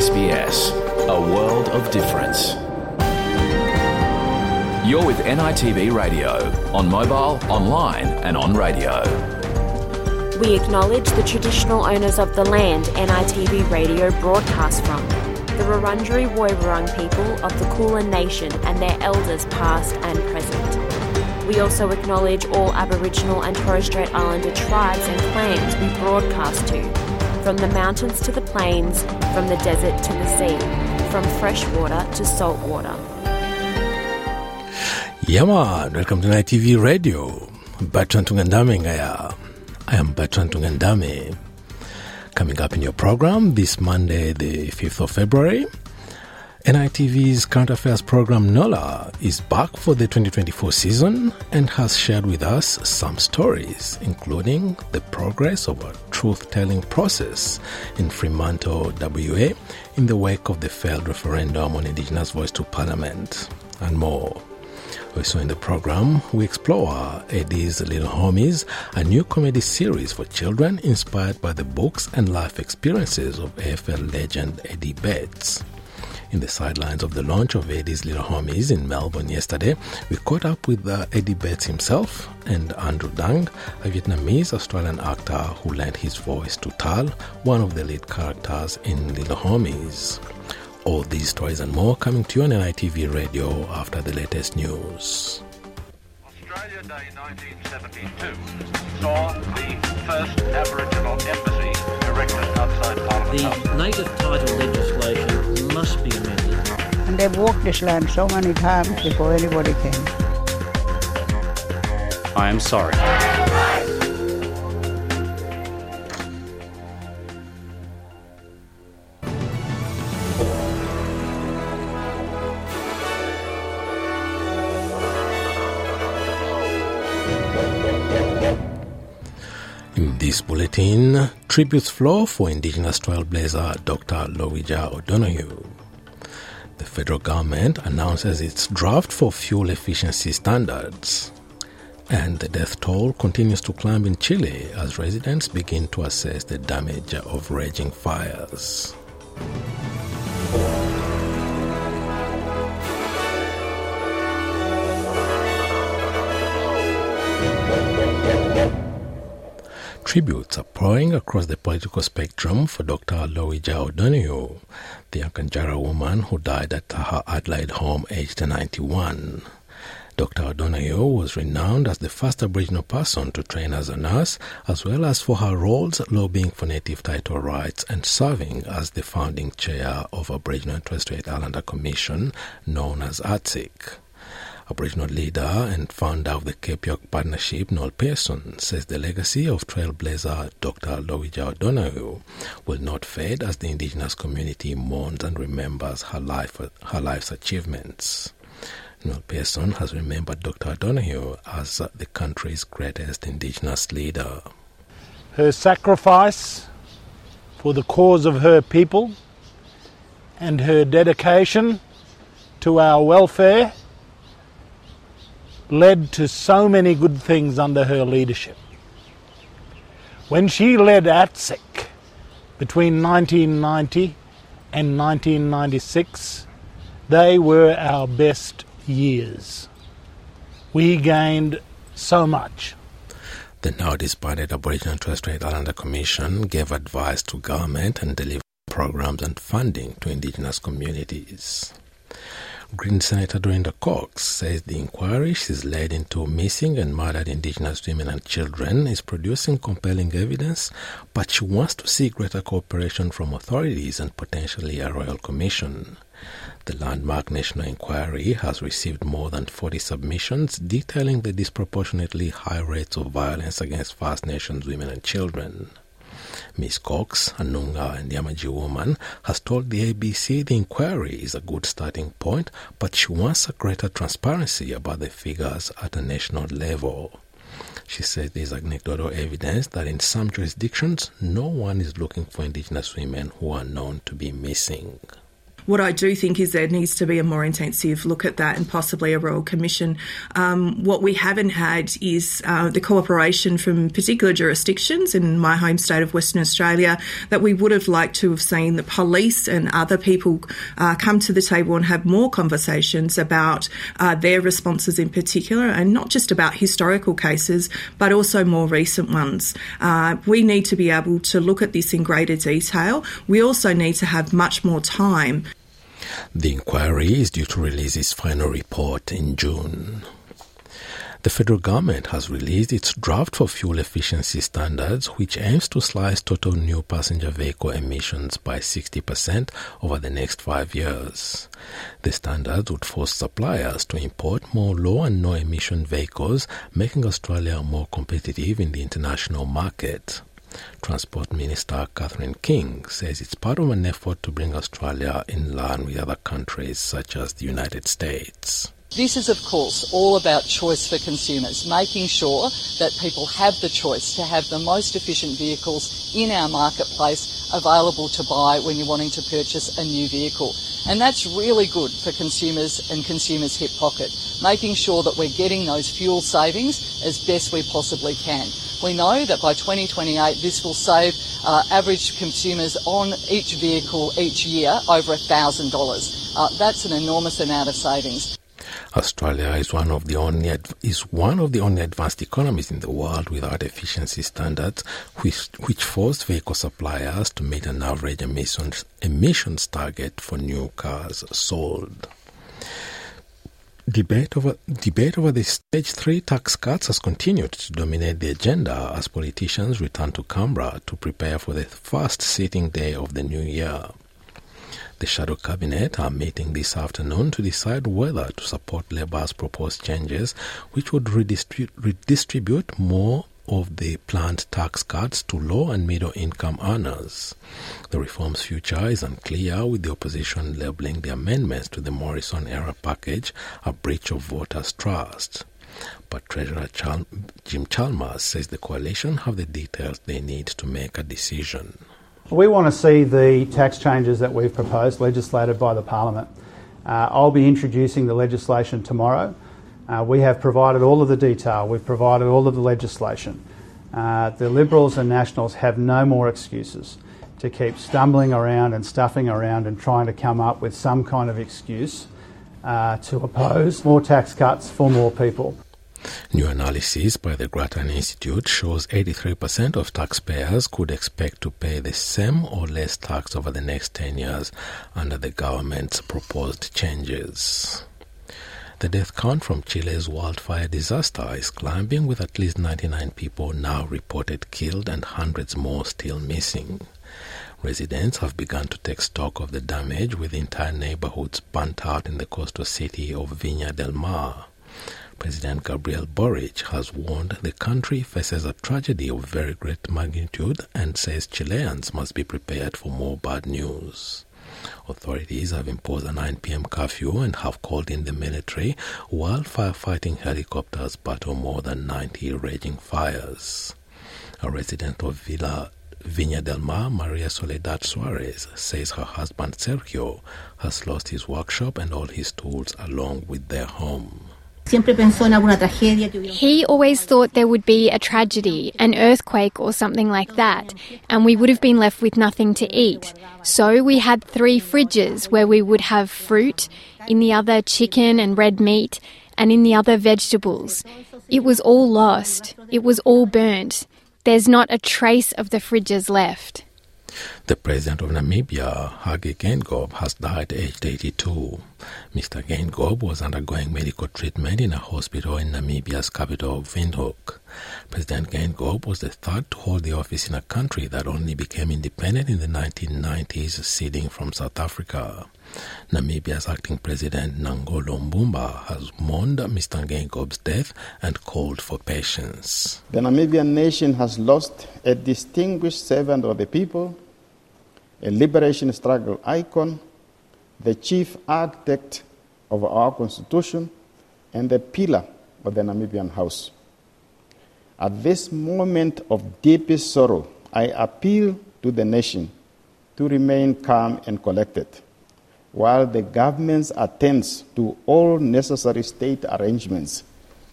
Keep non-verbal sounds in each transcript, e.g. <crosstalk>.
SBS, a world of difference. You're with NITV Radio, on mobile, online, and on radio. We acknowledge the traditional owners of the land NITV Radio broadcasts from, the Wurundjeri Woiwurrung people of the Kulin Nation and their elders past and present. We also acknowledge all Aboriginal and Torres Strait Islander tribes and clans we broadcast to, from the mountains to the plains, from the desert to the sea, from freshwater to saltwater. Yeah, man. Welcome to NITV Radio. Bertrand Tungandame Ngaya. I am Bertrand Tungandame. Coming up in your program this Monday, the 5th of February, NITV's current affairs program NOLA is back for the 2024 season and has shared with us some stories, including the progress of a truth telling process in Fremantle, WA, in the wake of the failed referendum on Indigenous voice to Parliament, and more. Also in the program, we explore Eddie's Little Homies, a new comedy series for children inspired by the books and life experiences of AFL legend Eddie Betts. In the sidelines of the launch of Eddie's Little Homies in Melbourne yesterday, we caught up with uh, Eddie Betts himself and Andrew Dang, a Vietnamese Australian actor who lent his voice to Tal, one of the lead characters in Little Homies. All these stories and more coming to you on NITV Radio after the latest news. Australia Day 1972 saw the first Aboriginal embassy erected outside Parliament House. The native title legislation must be amended. And they've walked this land so many times before anybody came. I am sorry. In this bulletin, tributes flow for Indigenous trailblazer Dr. Lowitja O'Donoghue. The federal government announces its draft for fuel efficiency standards. And the death toll continues to climb in Chile as residents begin to assess the damage of raging fires. Tributes are pouring across the political spectrum for Dr. Lowitja O'Donoghue, the Akanjara woman who died at her Adelaide home aged 91. Dr. O'Donoghue was renowned as the first Aboriginal person to train as a nurse, as well as for her roles lobbying for native title rights and serving as the founding chair of Aboriginal and Torres Strait Islander Commission, known as ATSIC. Aboriginal leader and founder of the Cape York Partnership, Noel Pearson, says the legacy of trailblazer Dr. Lowitja O'Donoghue will not fade as the Indigenous community mourns and remembers her, life, her life's achievements. Noel Pearson has remembered Dr. O'Donoghue as the country's greatest Indigenous leader. her sacrifice for the cause of her people and her dedication to our welfare led to so many good things under her leadership. When she led ATSIC between 1990 and 1996, they were our best years. We gained so much. The now disbanded Aboriginal and Torres Strait Islander Commission gave advice to government and delivered programs and funding to Indigenous communities. Green Senator Dorinda Cox says the inquiry she's led into missing and murdered Indigenous women and children is producing compelling evidence, but she wants to see greater cooperation from authorities and potentially a royal commission. The landmark national inquiry has received more than 40 submissions detailing the disproportionately high rates of violence against First Nations women and children. Ms. Cox, a Noongar and Yamaji woman, has told the ABC the inquiry is a good starting point, but she wants a greater transparency about the figures at a national level. She says there is anecdotal evidence that in some jurisdictions, no one is looking for Indigenous women who are known to be missing. What I do think is there needs to be a more intensive look at that and possibly a royal commission. Um, what we haven't had is uh, the cooperation from particular jurisdictions in my home state of Western Australia that we would have liked to have seen the police and other people uh, come to the table and have more conversations about uh, their responses in particular and not just about historical cases but also more recent ones. Uh, we need to be able to look at this in greater detail. We also need to have much more time the inquiry is due to release its final report in June. The federal government has released its draft for fuel efficiency standards, which aims to slice total new passenger vehicle emissions by 60% over the next five years. The standards would force suppliers to import more low and no emission vehicles, making Australia more competitive in the international market. Transport Minister Catherine King says it's part of an effort to bring Australia in line with other countries such as the United States. This is, of course, all about choice for consumers, making sure that people have the choice to have the most efficient vehicles in our marketplace available to buy when you're wanting to purchase a new vehicle. And that's really good for consumers and consumers' hip pocket, making sure that we're getting those fuel savings as best we possibly can. We know that by 2028 this will save uh, average consumers on each vehicle each year over $1,000. Uh, that's an enormous amount of savings. Australia is one of the only is one of the only advanced economies in the world without efficiency standards, which which force vehicle suppliers to meet an average emissions emissions target for new cars sold. Debate over debate over the stage three tax cuts has continued to dominate the agenda as politicians return to Canberra to prepare for the first sitting day of the new year. The shadow cabinet are meeting this afternoon to decide whether to support Labor's proposed changes, which would redistribute, redistribute more of the planned tax cuts to low and middle income earners. The reform's future is unclear, with the opposition labelling the amendments to the Morrison era package a breach of voters' trust. But Treasurer Chal- Jim Chalmers says the coalition have the details they need to make a decision. We want to see the tax changes that we've proposed legislated by the Parliament. Uh, I'll be introducing the legislation tomorrow. Uh, we have provided all of the detail, we've provided all of the legislation. Uh, the Liberals and Nationals have no more excuses to keep stumbling around and stuffing around and trying to come up with some kind of excuse uh, to oppose more tax cuts for more people. New analysis by the Grattan Institute shows 83% of taxpayers could expect to pay the same or less tax over the next 10 years under the government's proposed changes. The death count from Chile's wildfire disaster is climbing with at least 99 people now reported killed and hundreds more still missing. Residents have begun to take stock of the damage with entire neighborhoods burnt out in the coastal city of Viña del Mar. President Gabriel Boric has warned the country faces a tragedy of very great magnitude and says Chileans must be prepared for more bad news. Authorities have imposed a 9 p.m. curfew and have called in the military while firefighting helicopters battle more than 90 raging fires. A resident of Villa Viña del Mar, Maria Soledad Suarez, says her husband Sergio has lost his workshop and all his tools along with their home. He always thought there would be a tragedy, an earthquake or something like that, and we would have been left with nothing to eat. So we had three fridges where we would have fruit, in the other chicken and red meat, and in the other vegetables. It was all lost. It was all burnt. There's not a trace of the fridges left. The president of Namibia, Hage Geingob, has died aged 82. Mr. Geingob was undergoing medical treatment in a hospital in Namibia's capital, Windhoek. President Geingob was the third to hold the office in a country that only became independent in the 1990s, ceding from South Africa. Namibia's acting president Nangolo Mbumba has mourned Mr. Geingob's death and called for patience. The Namibian nation has lost a distinguished servant of the people, a liberation struggle icon, the chief architect of our constitution, and the pillar of the Namibian House. At this moment of deepest sorrow, I appeal to the nation to remain calm and collected while the government attends to all necessary state arrangements,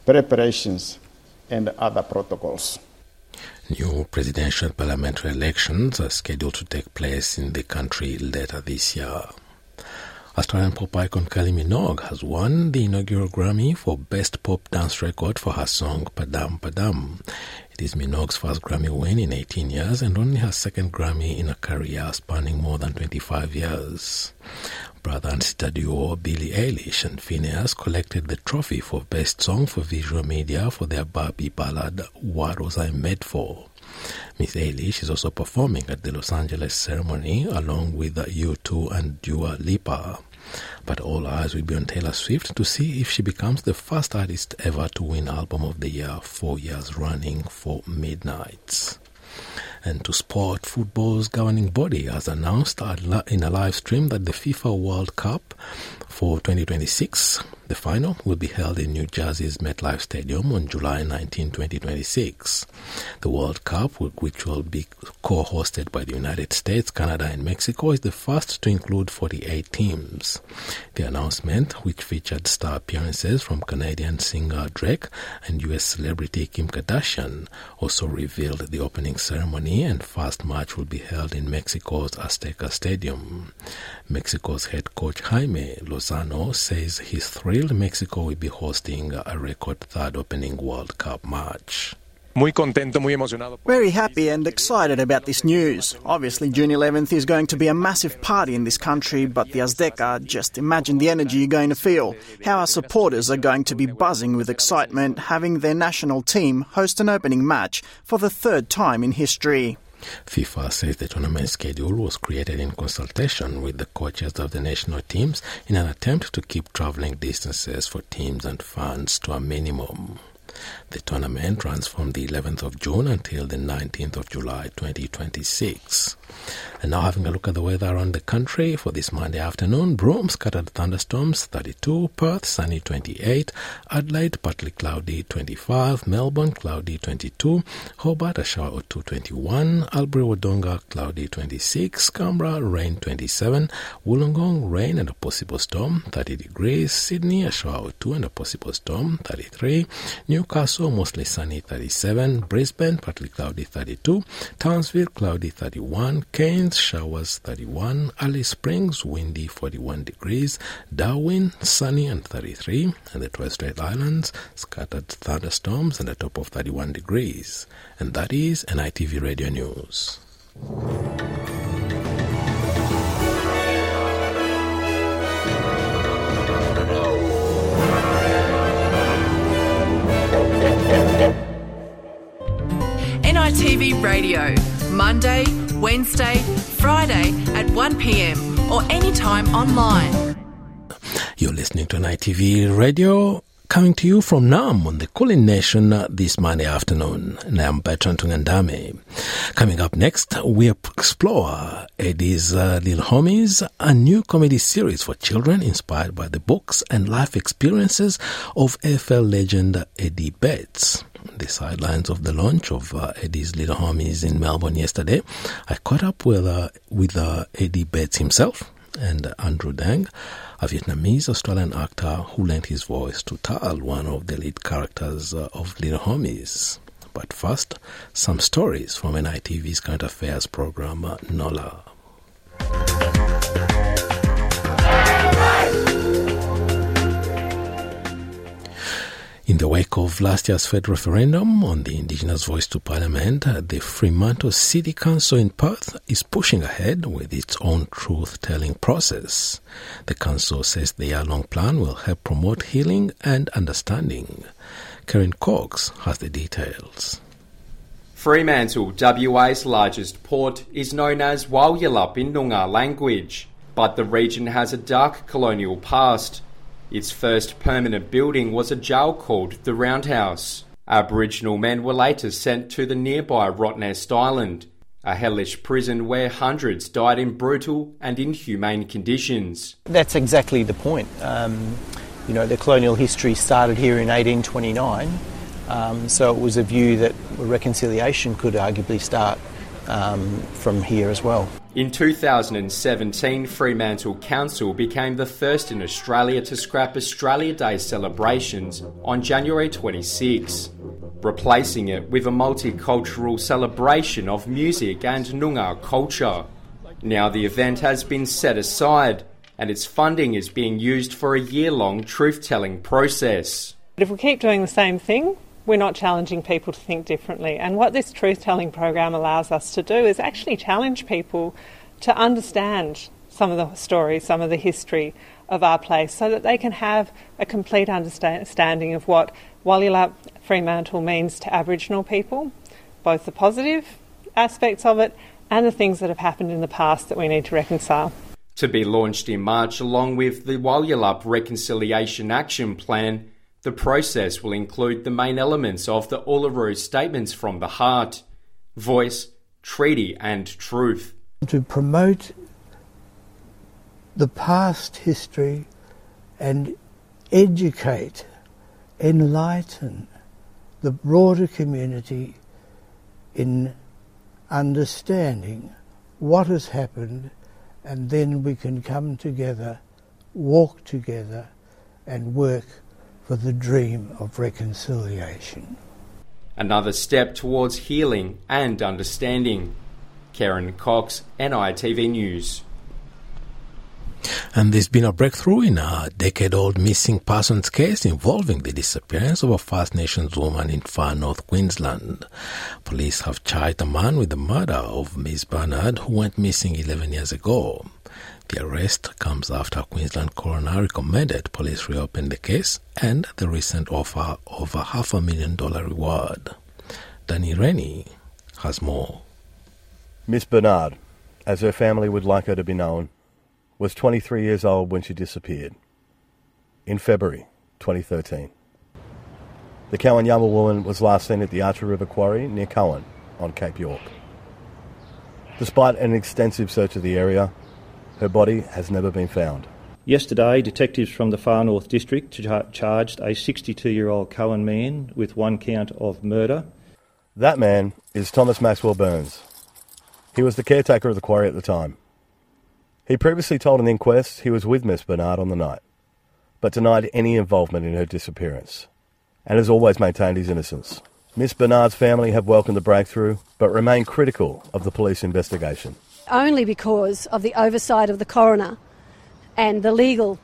preparations, and other protocols. New presidential parliamentary elections are scheduled to take place in the country later this year. Australian pop icon Kylie Minogue has won the inaugural Grammy for Best Pop Dance Record for her song Padam Padam. It is Minogue's first Grammy win in 18 years and only her second Grammy in a career spanning more than 25 years. Brother and sister duo Billie Eilish and Finneas collected the trophy for Best Song for Visual Media for their Barbie ballad What Was I Made For? Miss Eilish is also performing at the Los Angeles ceremony along with U2 and Dua Lipa. But all eyes will be on Taylor Swift to see if she becomes the first artist ever to win Album of the Year four years running for Midnights. And to sport, football's governing body has announced in a live stream that the FIFA World Cup for 2026, the final, will be held in New Jersey's MetLife Stadium on July 19, 2026. The World Cup, which will be co hosted by the United States, Canada, and Mexico, is the first to include 48 teams. The announcement, which featured star appearances from Canadian singer Drake and US celebrity Kim Kardashian, also revealed the opening ceremony and first match will be held in Mexico's Azteca Stadium. Mexico's head coach Jaime Lozano says he's thrilled Mexico will be hosting a record third opening World Cup match. Very happy and excited about this news. Obviously, June 11th is going to be a massive party in this country, but the Azteca, just imagine the energy you're going to feel. How our supporters are going to be buzzing with excitement having their national team host an opening match for the third time in history. FIFA says the tournament schedule was created in consultation with the coaches of the national teams in an attempt to keep traveling distances for teams and fans to a minimum. The tournament runs from the 11th of June until the 19th of July 2026. And now having a look at the weather around the country for this Monday afternoon. Broome, scattered thunderstorms 32, Perth sunny 28, Adelaide partly cloudy 25, Melbourne cloudy 22, Hobart a shower or 2 21, Albury Wodonga cloudy 26, Canberra rain 27, Wollongong rain and a possible storm 30 degrees, Sydney a shower or 2 and a possible storm 33, Newcastle mostly sunny 37, Brisbane partly cloudy 32, Townsville cloudy 31, Cairns showers 31, Alice Springs windy 41 degrees, Darwin sunny and 33, and the Torres Strait Islands scattered thunderstorms and a top of 31 degrees. And that is NITV Radio News. NITV Radio, Monday, Wednesday, Friday at 1pm or anytime online. You're listening to NITV Radio coming to you from Naarm on the Kulin Nation this Monday afternoon. And I'm Bertrand Tungandame. Coming up next, we explore Eddie's uh, Little Homies, a new comedy series for children inspired by the books and life experiences of AFL legend Eddie Betts the sidelines of the launch of uh, Eddie's Little Homies in Melbourne yesterday. I caught up with uh, with uh, Eddie Betts himself and Andrew Dang, a Vietnamese Australian actor who lent his voice to Tal, one of the lead characters uh, of Little Homies. But first, some stories from NITV's current affairs program, uh, NOLA. In the wake of last year's Fed referendum on the Indigenous voice to Parliament, uh, the Fremantle City Council in Perth is pushing ahead with its own truth telling process. The council says the year long plan will help promote healing and understanding. Karen Cox has the details. Fremantle, WA's largest port, is known as Walyalup in Noongar language, but the region has a dark colonial past its first permanent building was a jail called the Roundhouse. Aboriginal men were later sent to the nearby Rottnest Island, a hellish prison where hundreds died in brutal and inhumane conditions. That's exactly the point. Um, you know, the colonial history started here in 1829, um, so it was a view that reconciliation could arguably start um, from here as well. In 2017, Fremantle Council became the first in Australia to scrap Australia Day celebrations on January 26, replacing it with a multicultural celebration of music and Noongar culture. Now the event has been set aside and its funding is being used for a year long truth telling process. If we keep doing the same thing, we're not challenging people to think differently. And what this truth telling program allows us to do is actually challenge people to understand some of the stories, some of the history of our place, so that they can have a complete understanding of what Walyalup Fremantle means to Aboriginal people, both the positive aspects of it and the things that have happened in the past that we need to reconcile. To be launched in March along with the Walyalup Reconciliation Action Plan, the process will include the main elements of the Uluru Statements from the Heart voice, treaty, and truth. To promote the past history and educate, enlighten the broader community in understanding what has happened, and then we can come together, walk together, and work for the dream of reconciliation. Another step towards healing and understanding. Karen Cox, NITV News. And there's been a breakthrough in a decade old missing persons case involving the disappearance of a First Nations woman in far north Queensland. Police have charged a man with the murder of Ms. Bernard, who went missing 11 years ago. The arrest comes after Queensland coroner recommended police reopen the case and the recent offer of a half a million dollar reward. Danny Rennie has more. Miss Bernard, as her family would like her to be known, was 23 years old when she disappeared in February 2013. The Cowan Yamba woman was last seen at the Archer River Quarry near Coen on Cape York. Despite an extensive search of the area, her body has never been found. Yesterday, detectives from the Far North District charged a 62 year old Coen man with one count of murder. That man is Thomas Maxwell Burns. He was the caretaker of the quarry at the time. He previously told an inquest he was with Miss Bernard on the night, but denied any involvement in her disappearance, and has always maintained his innocence. Miss Bernard's family have welcomed the breakthrough, but remain critical of the police investigation only because of the oversight of the coroner and the legal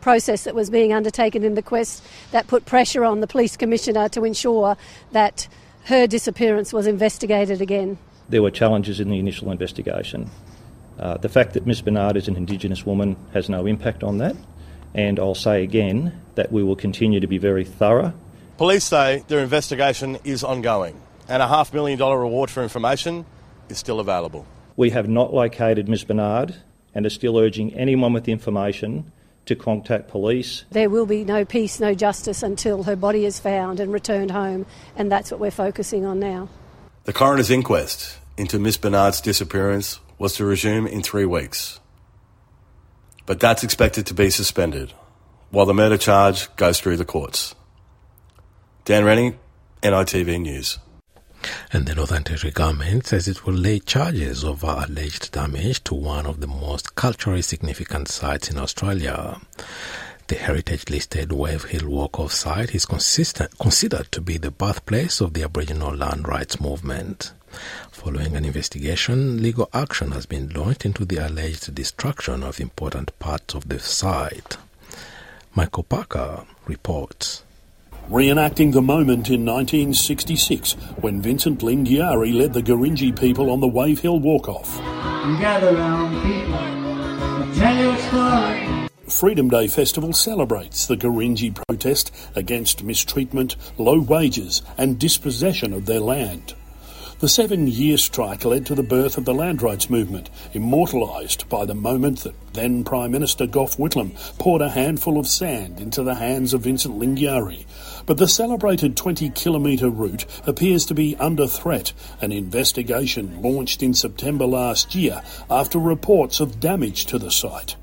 process that was being undertaken in the quest that put pressure on the police commissioner to ensure that her disappearance was investigated again. There were challenges in the initial investigation. Uh, the fact that Miss Bernard is an Indigenous woman has no impact on that, and I'll say again that we will continue to be very thorough. Police say their investigation is ongoing, and a half million dollar reward for information is still available. We have not located Ms Bernard and are still urging anyone with information to contact police. There will be no peace, no justice until her body is found and returned home, and that's what we're focusing on now. The coroner's inquest into Miss Bernard's disappearance was to resume in three weeks. But that's expected to be suspended while the murder charge goes through the courts. Dan Rennie, NITV News. And the Northern Territory government says it will lay charges over alleged damage to one of the most culturally significant sites in Australia. The heritage listed Wave Hill Walk Off site is considered to be the birthplace of the Aboriginal land rights movement. Following an investigation, legal action has been launched into the alleged destruction of important parts of the site. Michael Parker reports reenacting the moment in 1966 when Vincent Lingiari led the Gurindji people on the Wave Hill walk-off. Gather round people, tell your story. Freedom Day Festival celebrates the Gurindji protest against mistreatment, low wages and dispossession of their land. The seven year strike led to the birth of the land rights movement, immortalised by the moment that then Prime Minister Gough Whitlam poured a handful of sand into the hands of Vincent Lingiari. But the celebrated 20 kilometre route appears to be under threat. An investigation launched in September last year after reports of damage to the site.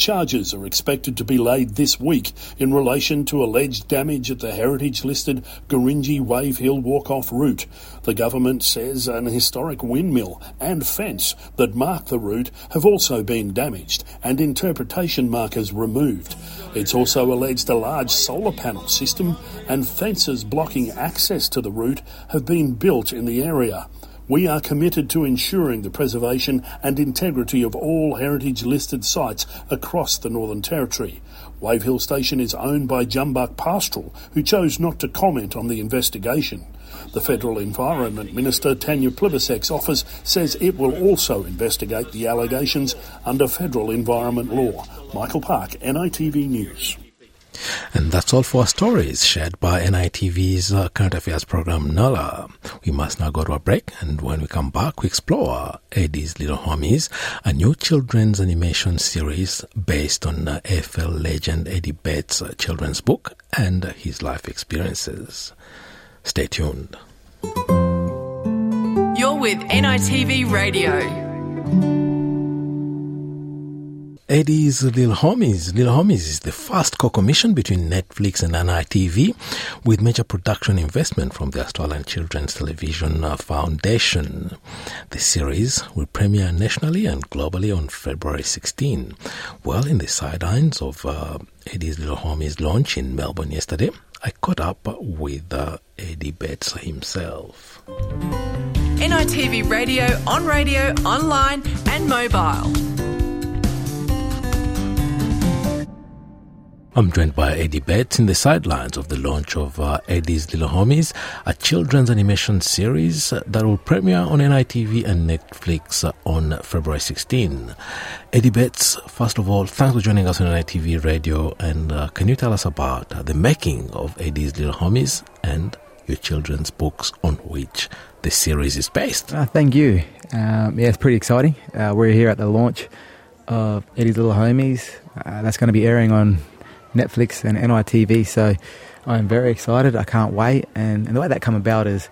Charges are expected to be laid this week in relation to alleged damage at the heritage listed Gurindji Wave Hill walk off route. The government says an historic windmill and fence that mark the route have also been damaged and interpretation markers removed. It's also alleged a large solar panel system and fences blocking access to the route have been built in the area. We are committed to ensuring the preservation and integrity of all heritage listed sites across the Northern Territory. Wave Hill Station is owned by Jumbuck Pastoral, who chose not to comment on the investigation. The Federal Environment Minister Tanya Plibersek's office says it will also investigate the allegations under federal environment law. Michael Park, NITV News. And that's all for our stories shared by NITV's uh, current affairs program, Nala. We must now go to a break, and when we come back, we explore Eddie's Little Homies, a new children's animation series based on uh, AFL legend Eddie Betts' uh, children's book and his life experiences. Stay tuned. You're with NITV Radio. Eddie's Little Homies. Little Homies is the first co-commission between Netflix and NITV with major production investment from the Australian Children's Television Foundation. The series will premiere nationally and globally on February 16. Well, in the sidelines of uh, Eddie's Little Homies launch in Melbourne yesterday, I caught up with uh, Eddie Betts himself. NITV Radio, on radio, online, and mobile. I'm joined by Eddie Betts in the sidelines of the launch of uh, Eddie's Little Homies, a children's animation series that will premiere on NITV and Netflix on February 16. Eddie Betts, first of all, thanks for joining us on NITV Radio. And uh, can you tell us about the making of Eddie's Little Homies and your children's books on which the series is based? Uh, thank you. Um, yeah, it's pretty exciting. Uh, we're here at the launch of Eddie's Little Homies. Uh, that's going to be airing on Netflix and NITV. So I'm very excited. I can't wait. And, and the way that come about is,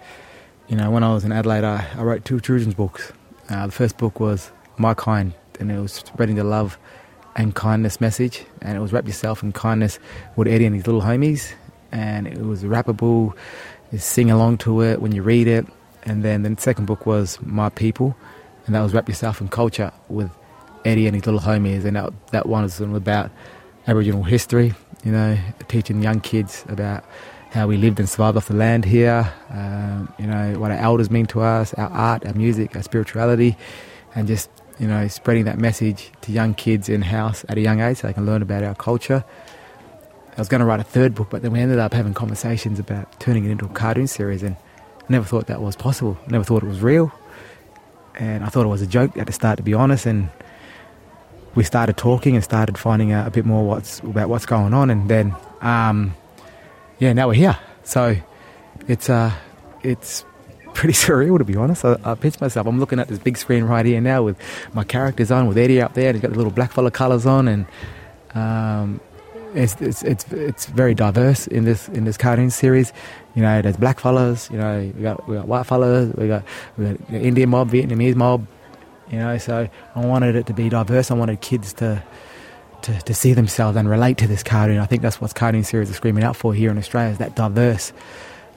you know, when I was in Adelaide, I, I wrote two children's books. Uh, the first book was My Kind, and it was spreading the love and kindness message. And it was wrap yourself in kindness with Eddie and his little homies. And it was rappable. You sing along to it when you read it. And then the second book was My People, and that was wrap yourself in culture with Eddie and his little homies. And that, that one was about Aboriginal history, you know, teaching young kids about how we lived and survived off the land here, um, you know, what our elders mean to us, our art, our music, our spirituality, and just, you know, spreading that message to young kids in house at a young age so they can learn about our culture. I was going to write a third book, but then we ended up having conversations about turning it into a cartoon series, and I never thought that was possible. I never thought it was real, and I thought it was a joke at the start, to be honest, and we started talking and started finding out a bit more what's about what's going on, and then um, yeah, now we're here. So it's uh, it's pretty <laughs> surreal to be honest. I, I pinch myself. I'm looking at this big screen right here now with my characters on, with Eddie up there, and he's got the little blackfella colours on, and um, it's, it's it's it's very diverse in this in this cartoon series. You know, there's black fellas. You know, we got we got white fellas. We got we got Indian mob, Vietnamese mob, you know, so I wanted it to be diverse. I wanted kids to, to, to see themselves and relate to this cartoon. I think that's what cartoon series are screaming out for here in Australia is that diverse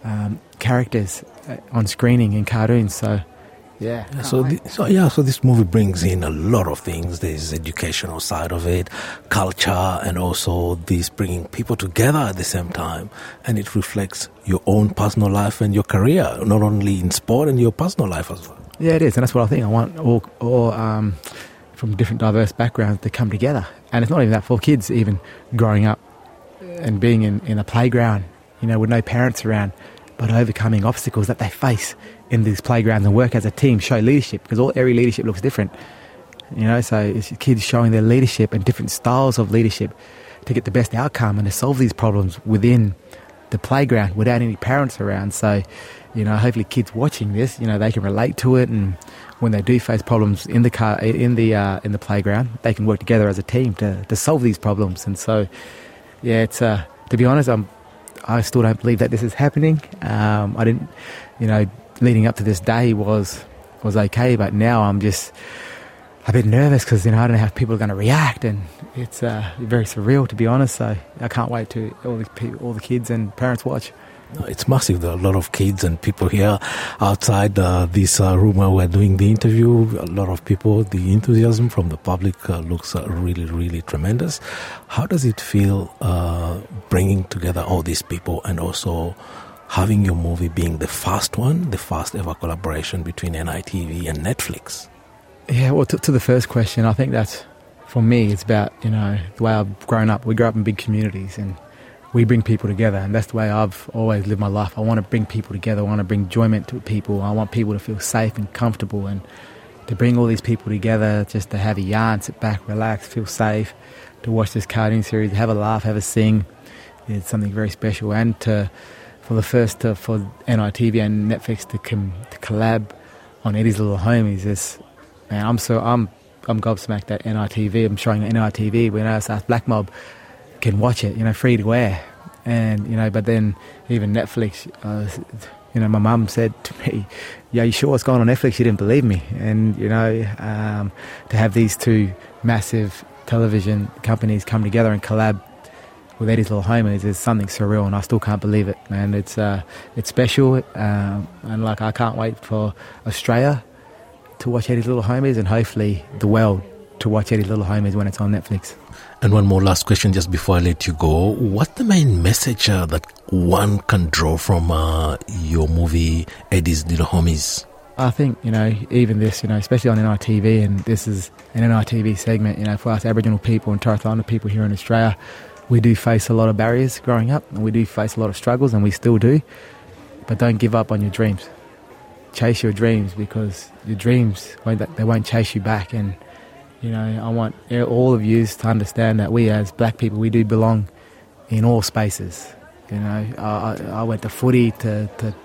um, characters uh, on screening in cartoons. So, yeah. So, the, so yeah, so this movie brings in a lot of things. There's educational side of it, culture, and also this bringing people together at the same time, and it reflects your own personal life and your career, not only in sport and your personal life as well. Yeah, it is, and that's what I think. I want all, all um, from different diverse backgrounds to come together, and it's not even that for kids. Even growing up and being in, in a playground, you know, with no parents around, but overcoming obstacles that they face in these playgrounds and work as a team, show leadership because all every leadership looks different. You know, so it's kids showing their leadership and different styles of leadership to get the best outcome and to solve these problems within the playground without any parents around. So you know, hopefully kids watching this, you know, they can relate to it, and when they do face problems in the car, in the uh, in the playground, they can work together as a team to, to solve these problems. And so, yeah, it's uh, to be honest, I'm I still don't believe that this is happening. Um, I didn't, you know, leading up to this day was was okay, but now I'm just a bit nervous because you know I don't know how people are going to react, and it's uh, very surreal to be honest. So I can't wait to all the all the kids and parents watch. It's massive. There are a lot of kids and people here outside uh, this uh, room where we're doing the interview. A lot of people. The enthusiasm from the public uh, looks uh, really, really tremendous. How does it feel uh, bringing together all these people and also having your movie being the first one, the first ever collaboration between NITV and Netflix? Yeah, well, to, to the first question, I think that's for me. It's about you know the way I've grown up. We grew up in big communities and we bring people together, and that's the way I've always lived my life. I want to bring people together. I want to bring enjoyment to people. I want people to feel safe and comfortable, and to bring all these people together, just to have a yarn, sit back, relax, feel safe, to watch this cartoon series, have a laugh, have a sing. It's something very special, and to for the first to, for NITV and Netflix to, com, to collab on Eddie's Little Homies. Is man, I'm so I'm I'm gobsmacked at NITV. I'm showing NITV when I was Black Mob can watch it, you know, free to air. And, you know, but then even Netflix, uh, you know, my mum said to me, yeah, you sure what's going on Netflix? She didn't believe me. And, you know, um, to have these two massive television companies come together and collab with Eddie's Little Homies is something surreal, and I still can't believe it, man. It's uh, it's special, um, and like I can't wait for Australia to watch Eddie's Little Homies, and hopefully the world to watch Eddie's Little Homies when it's on Netflix. And one more last question just before I let you go. What's the main message uh, that one can draw from uh, your movie, Eddie's Little Homies? I think, you know, even this, you know, especially on NITV, and this is an NITV segment, you know, for us Aboriginal people and Torres Strait people here in Australia, we do face a lot of barriers growing up, and we do face a lot of struggles, and we still do. But don't give up on your dreams. Chase your dreams because your dreams, they won't chase you back. And you know, I want all of you to understand that we as black people, we do belong in all spaces. You know, I, I went to footy, to, to,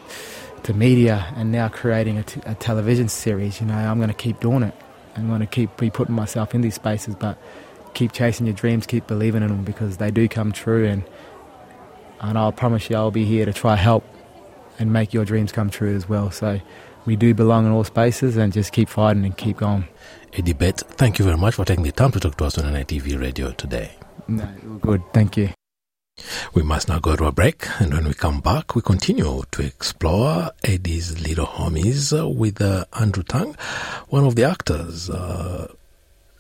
to media, and now creating a, t- a television series. You know, I'm going to keep doing it. I'm going to keep be putting myself in these spaces, but keep chasing your dreams, keep believing in them because they do come true. And and I'll promise you, I'll be here to try help and make your dreams come true as well. So we do belong in all spaces, and just keep fighting and keep going. Eddie Bet, thank you very much for taking the time to talk to us on NITV Radio today. No, good. Thank you. We must now go to a break, and when we come back, we continue to explore Eddie's little homies with uh, Andrew Tang, one of the actors. Uh,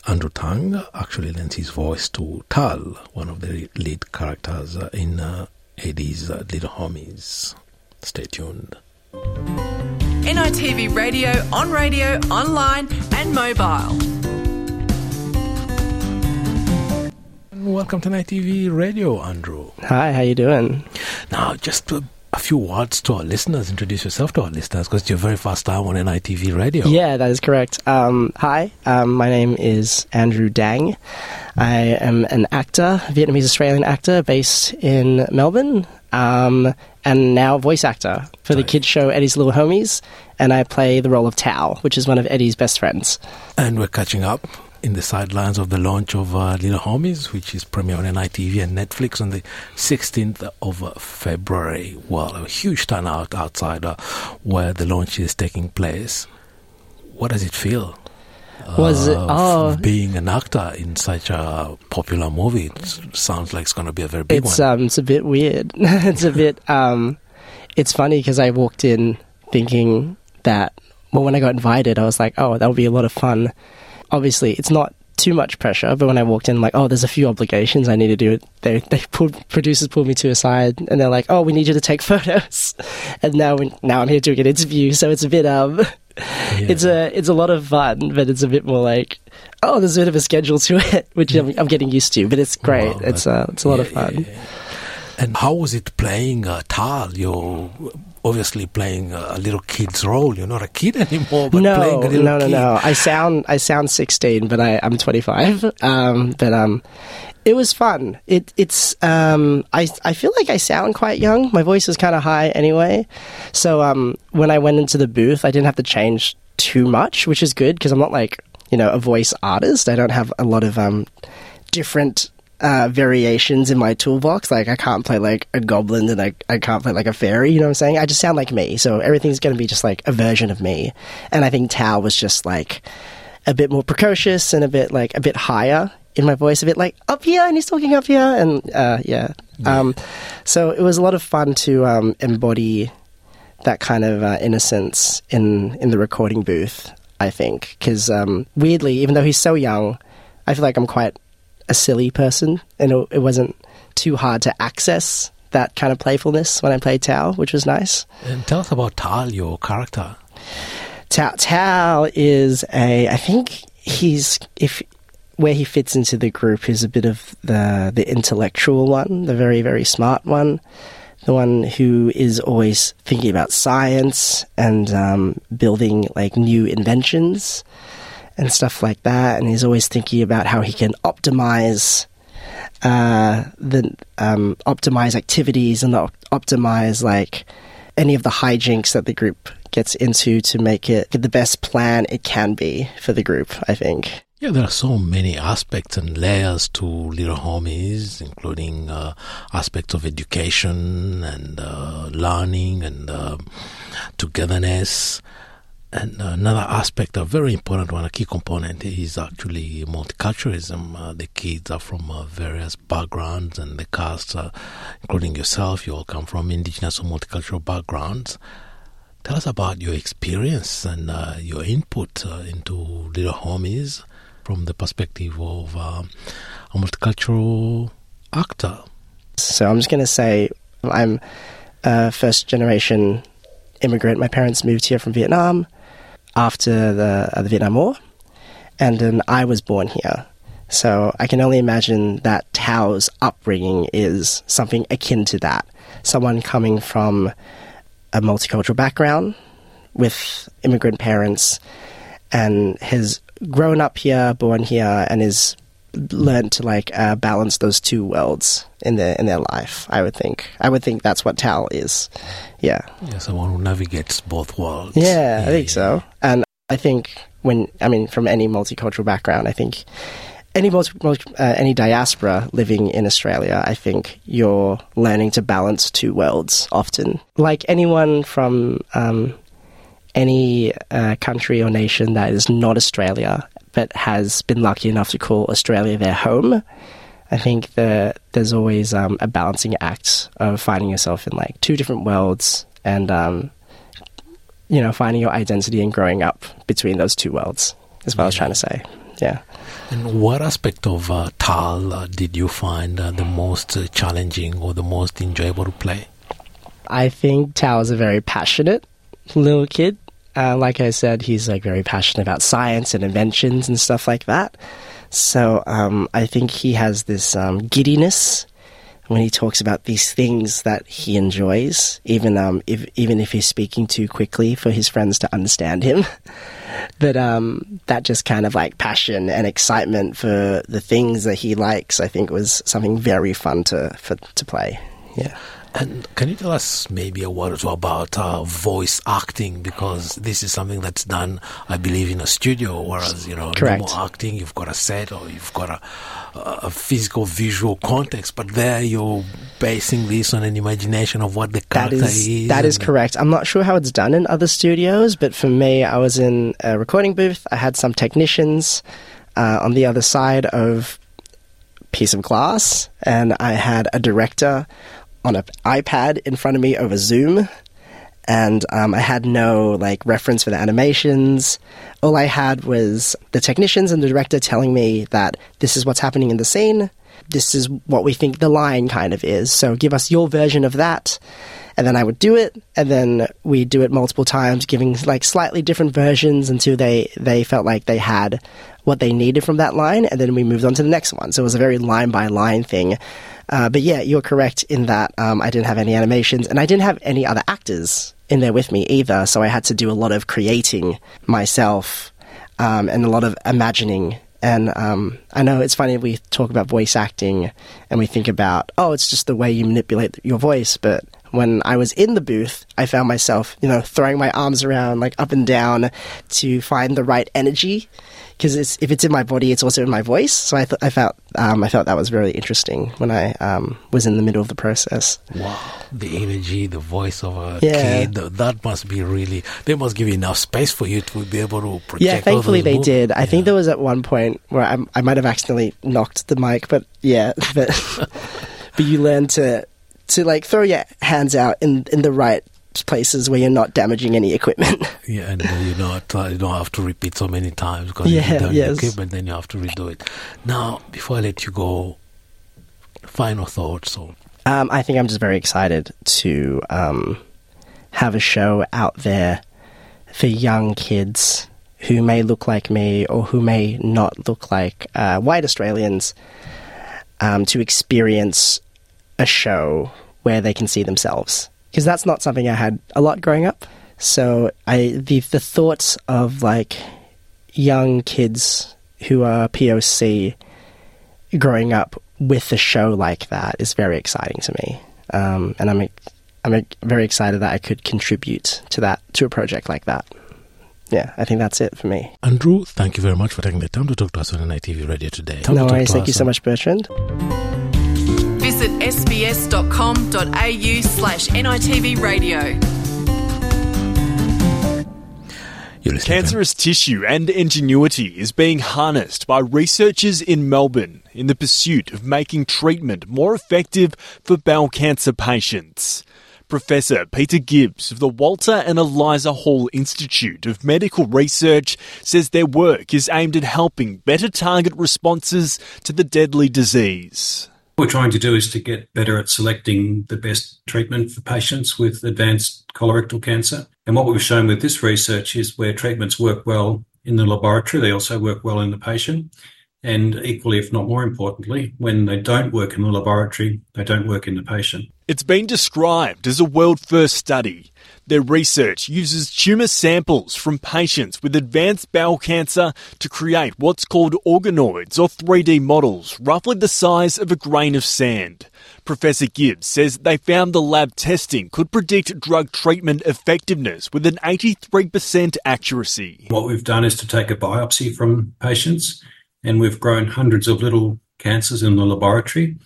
Andrew Tang actually lends his voice to Tal, one of the lead characters in uh, Eddie's uh, little homies. Stay tuned. NITV Radio, on radio, online, and mobile. Welcome to NITV Radio, Andrew. Hi, how you doing? Now, just a, a few words to our listeners. Introduce yourself to our listeners because it's your very first time on NITV Radio. Yeah, that is correct. Um, hi, um, my name is Andrew Dang. I am an actor, Vietnamese Australian actor based in Melbourne. Um, and now voice actor for the kids show Eddie's Little Homies, and I play the role of Tao, which is one of Eddie's best friends. And we're catching up in the sidelines of the launch of uh, Little Homies, which is premiering on ITV and Netflix on the 16th of February. Well, a huge turnout outside uh, where the launch is taking place. What does it feel? Was it? Oh, being an actor in such a popular movie it sounds like it's going to be a very big it's, one. Um, it's a bit weird. <laughs> it's a bit. Um, it's funny because I walked in thinking that. Well, when I got invited, I was like, "Oh, that'll be a lot of fun." Obviously, it's not too much pressure, but when I walked in, I'm like, "Oh, there's a few obligations I need to do." They they pulled producers pulled me to a side, and they're like, "Oh, we need you to take <laughs> photos," and now we, now I'm here doing an interview, so it's a bit um. Yeah. It's a it's a lot of fun, but it's a bit more like oh, there's a bit of a schedule to it, <laughs> which I'm, I'm getting used to. But it's great. Wow, it's uh, it's a lot yeah, of fun. Yeah, and how was it playing uh, Tal? You're obviously playing a little kid's role. You're not a kid <laughs> anymore, but no, playing a little no, no, kid. no. I sound I sound 16, but I, I'm 25. <laughs> Um, but um, it was fun. It it's um I I feel like I sound quite young. My voice is kind of high anyway. So um when I went into the booth, I didn't have to change too much, which is good because I'm not like, you know, a voice artist. I don't have a lot of um different uh, variations in my toolbox. Like I can't play like a goblin and I, I can't play like a fairy, you know what I'm saying? I just sound like me. So everything's going to be just like a version of me. And I think Tao was just like a bit more precocious and a bit like a bit higher in my voice, a bit like up here, and he's talking up here, and uh, yeah. Um, so it was a lot of fun to um, embody that kind of uh, innocence in in the recording booth. I think because um, weirdly, even though he's so young, I feel like I'm quite a silly person, and it, it wasn't too hard to access that kind of playfulness when I played Tao, which was nice. And tell us about Tal, your character. Tao, Tao is a, I think he's if where he fits into the group is a bit of the the intellectual one, the very very smart one, the one who is always thinking about science and um, building like new inventions and stuff like that, and he's always thinking about how he can optimize uh, the um, optimize activities and op- optimize like any of the hijinks that the group gets into to make it the best plan it can be for the group. I think. Yeah, there are so many aspects and layers to Little Homies, including uh, aspects of education and uh, learning and uh, togetherness. And another aspect, a very important one, a key component, is actually multiculturalism. Uh, the kids are from uh, various backgrounds, and the cast, uh, including yourself, you all come from indigenous or multicultural backgrounds. Tell us about your experience and your input into Little Homies from the perspective of um, a multicultural actor. So I'm just going to say I'm a first generation immigrant. My parents moved here from Vietnam after the, uh, the Vietnam War, and then I was born here. So I can only imagine that Tao's upbringing is something akin to that. Someone coming from a multicultural background with immigrant parents and has grown up here, born here, and is learned to like uh, balance those two worlds in their in their life. I would think. I would think that's what Tal is. Yeah. Yeah, someone who navigates both worlds. Yeah, I think so. And I think when I mean from any multicultural background, I think any multi, multi, uh, any diaspora living in Australia, I think you're learning to balance two worlds often. Like anyone from um, any uh, country or nation that is not Australia but has been lucky enough to call Australia their home, I think that there's always um, a balancing act of finding yourself in like two different worlds and um, you know finding your identity and growing up between those two worlds. Is what I was trying to say. Yeah. And what aspect of uh, Tal uh, did you find uh, the most uh, challenging or the most enjoyable to play? I think Tal is a very passionate little kid. Uh, like I said, he's like very passionate about science and inventions and stuff like that. So um, I think he has this um, giddiness when he talks about these things that he enjoys, even um, if even if he's speaking too quickly for his friends to understand him. <laughs> but um, that just kind of like passion and excitement for the things that he likes, I think, was something very fun to for, to play. Yeah. And can you tell us maybe a word or two about uh, voice acting? Because this is something that's done, I believe, in a studio, whereas, you know, Correct. normal acting, you've got a set or you've got a, a physical, visual context, but there you're basing this on an imagination of what the character is is. that is correct. I'm not sure how it's done in other studios, but for me, I was in a recording booth. I had some technicians uh, on the other side of piece of glass, and I had a director on an iPad in front of me over Zoom. And um, I had no like reference for the animations. All I had was the technicians and the director telling me that this is what's happening in the scene. This is what we think the line kind of is. So give us your version of that. And then I would do it, and then we'd do it multiple times, giving like slightly different versions until they they felt like they had what they needed from that line, and then we moved on to the next one. So it was a very line by line thing. Uh, but yeah, you're correct in that um, I didn't have any animations, and I didn't have any other actors in there with me either. So I had to do a lot of creating myself um, and a lot of imagining. And um, I know it's funny we talk about voice acting and we think about oh, it's just the way you manipulate your voice, but when I was in the booth, I found myself, you know, throwing my arms around like up and down to find the right energy because it's, if it's in my body, it's also in my voice. So I, th- I felt um, I felt that was really interesting when I um, was in the middle of the process. Wow, the energy, the voice of a Yeah. kid, that must be really. They must give you enough space for you to be able to project. Yeah, thankfully they did. I think there was at one point where I, I might have accidentally knocked the mic, but yeah, <laughs> but <laughs> but you learn to to like throw your hands out in in the right places where you're not damaging any equipment. <laughs> Yeah, and you not you don't have to repeat so many times because Yeah, you done yes. the equipment, then you have to redo it. Now, before I let you go, final thoughts. Or Um, I think I'm just very excited to um, have a show out there for young kids who may look like me or who may not look like uh, white Australians um, to experience a show where they can see themselves. Because that's not something I had a lot growing up. So I the the thoughts of like young kids who are POC growing up with a show like that is very exciting to me, um, and I'm I'm very excited that I could contribute to that to a project like that. Yeah, I think that's it for me. Andrew, thank you very much for taking the time to talk to us on NITV Radio today. Time no talk worries. to Thank you so much, Bertrand. Visit sbs.com.au slash NITV radio. Cancerous tissue and ingenuity is being harnessed by researchers in Melbourne in the pursuit of making treatment more effective for bowel cancer patients. Professor Peter Gibbs of the Walter and Eliza Hall Institute of Medical Research says their work is aimed at helping better target responses to the deadly disease. What we're trying to do is to get better at selecting the best treatment for patients with advanced colorectal cancer. And what we've shown with this research is where treatments work well in the laboratory, they also work well in the patient. And equally, if not more importantly, when they don't work in the laboratory, they don't work in the patient. It's been described as a world first study. Their research uses tumour samples from patients with advanced bowel cancer to create what's called organoids or 3D models, roughly the size of a grain of sand. Professor Gibbs says they found the lab testing could predict drug treatment effectiveness with an 83% accuracy. What we've done is to take a biopsy from patients, and we've grown hundreds of little cancers in the laboratory.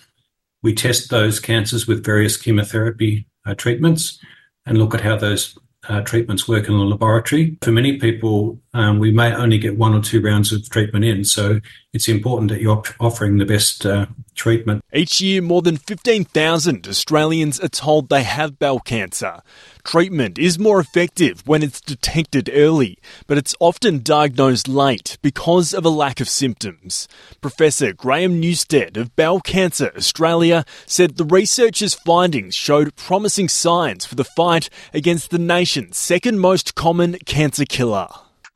We test those cancers with various chemotherapy uh, treatments and look at how those uh, treatments work in the laboratory. For many people, um, we may only get one or two rounds of treatment in, so it's important that you're offering the best uh, treatment. Each year, more than 15,000 Australians are told they have bowel cancer. Treatment is more effective when it's detected early, but it's often diagnosed late because of a lack of symptoms. Professor Graham Newstead of Bowel Cancer Australia said the researchers' findings showed promising signs for the fight against the nation's second most common cancer killer.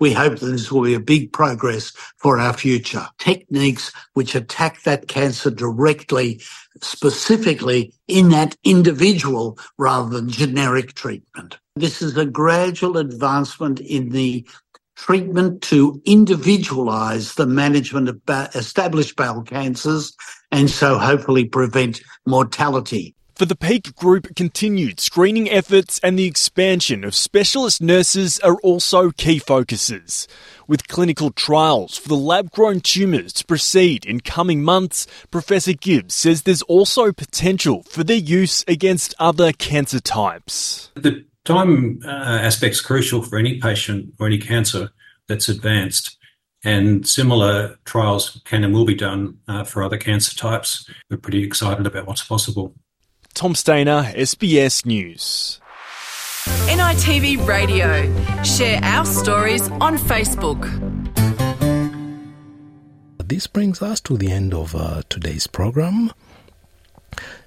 We hope that this will be a big progress for our future. Techniques which attack that cancer directly, specifically in that individual rather than generic treatment. This is a gradual advancement in the treatment to individualize the management of established bowel cancers and so hopefully prevent mortality. For the Peak Group, continued screening efforts and the expansion of specialist nurses are also key focuses. With clinical trials for the lab grown tumours to proceed in coming months, Professor Gibbs says there's also potential for their use against other cancer types. The time uh, aspect's crucial for any patient or any cancer that's advanced. And similar trials can and will be done uh, for other cancer types. We're pretty excited about what's possible. Tom Stainer, SBS News. NITV Radio. Share our stories on Facebook. This brings us to the end of uh, today's program.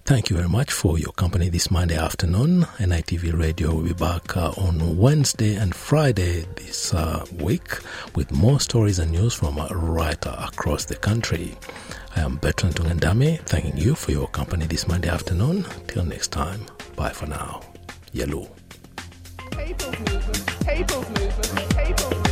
Thank you very much for your company this Monday afternoon. NITV Radio will be back uh, on Wednesday and Friday this uh, week with more stories and news from uh, right across the country. I am Bertrand Tungandame, thanking you for your company this Monday afternoon. Till next time, bye for now. Yellow. Movement, movement.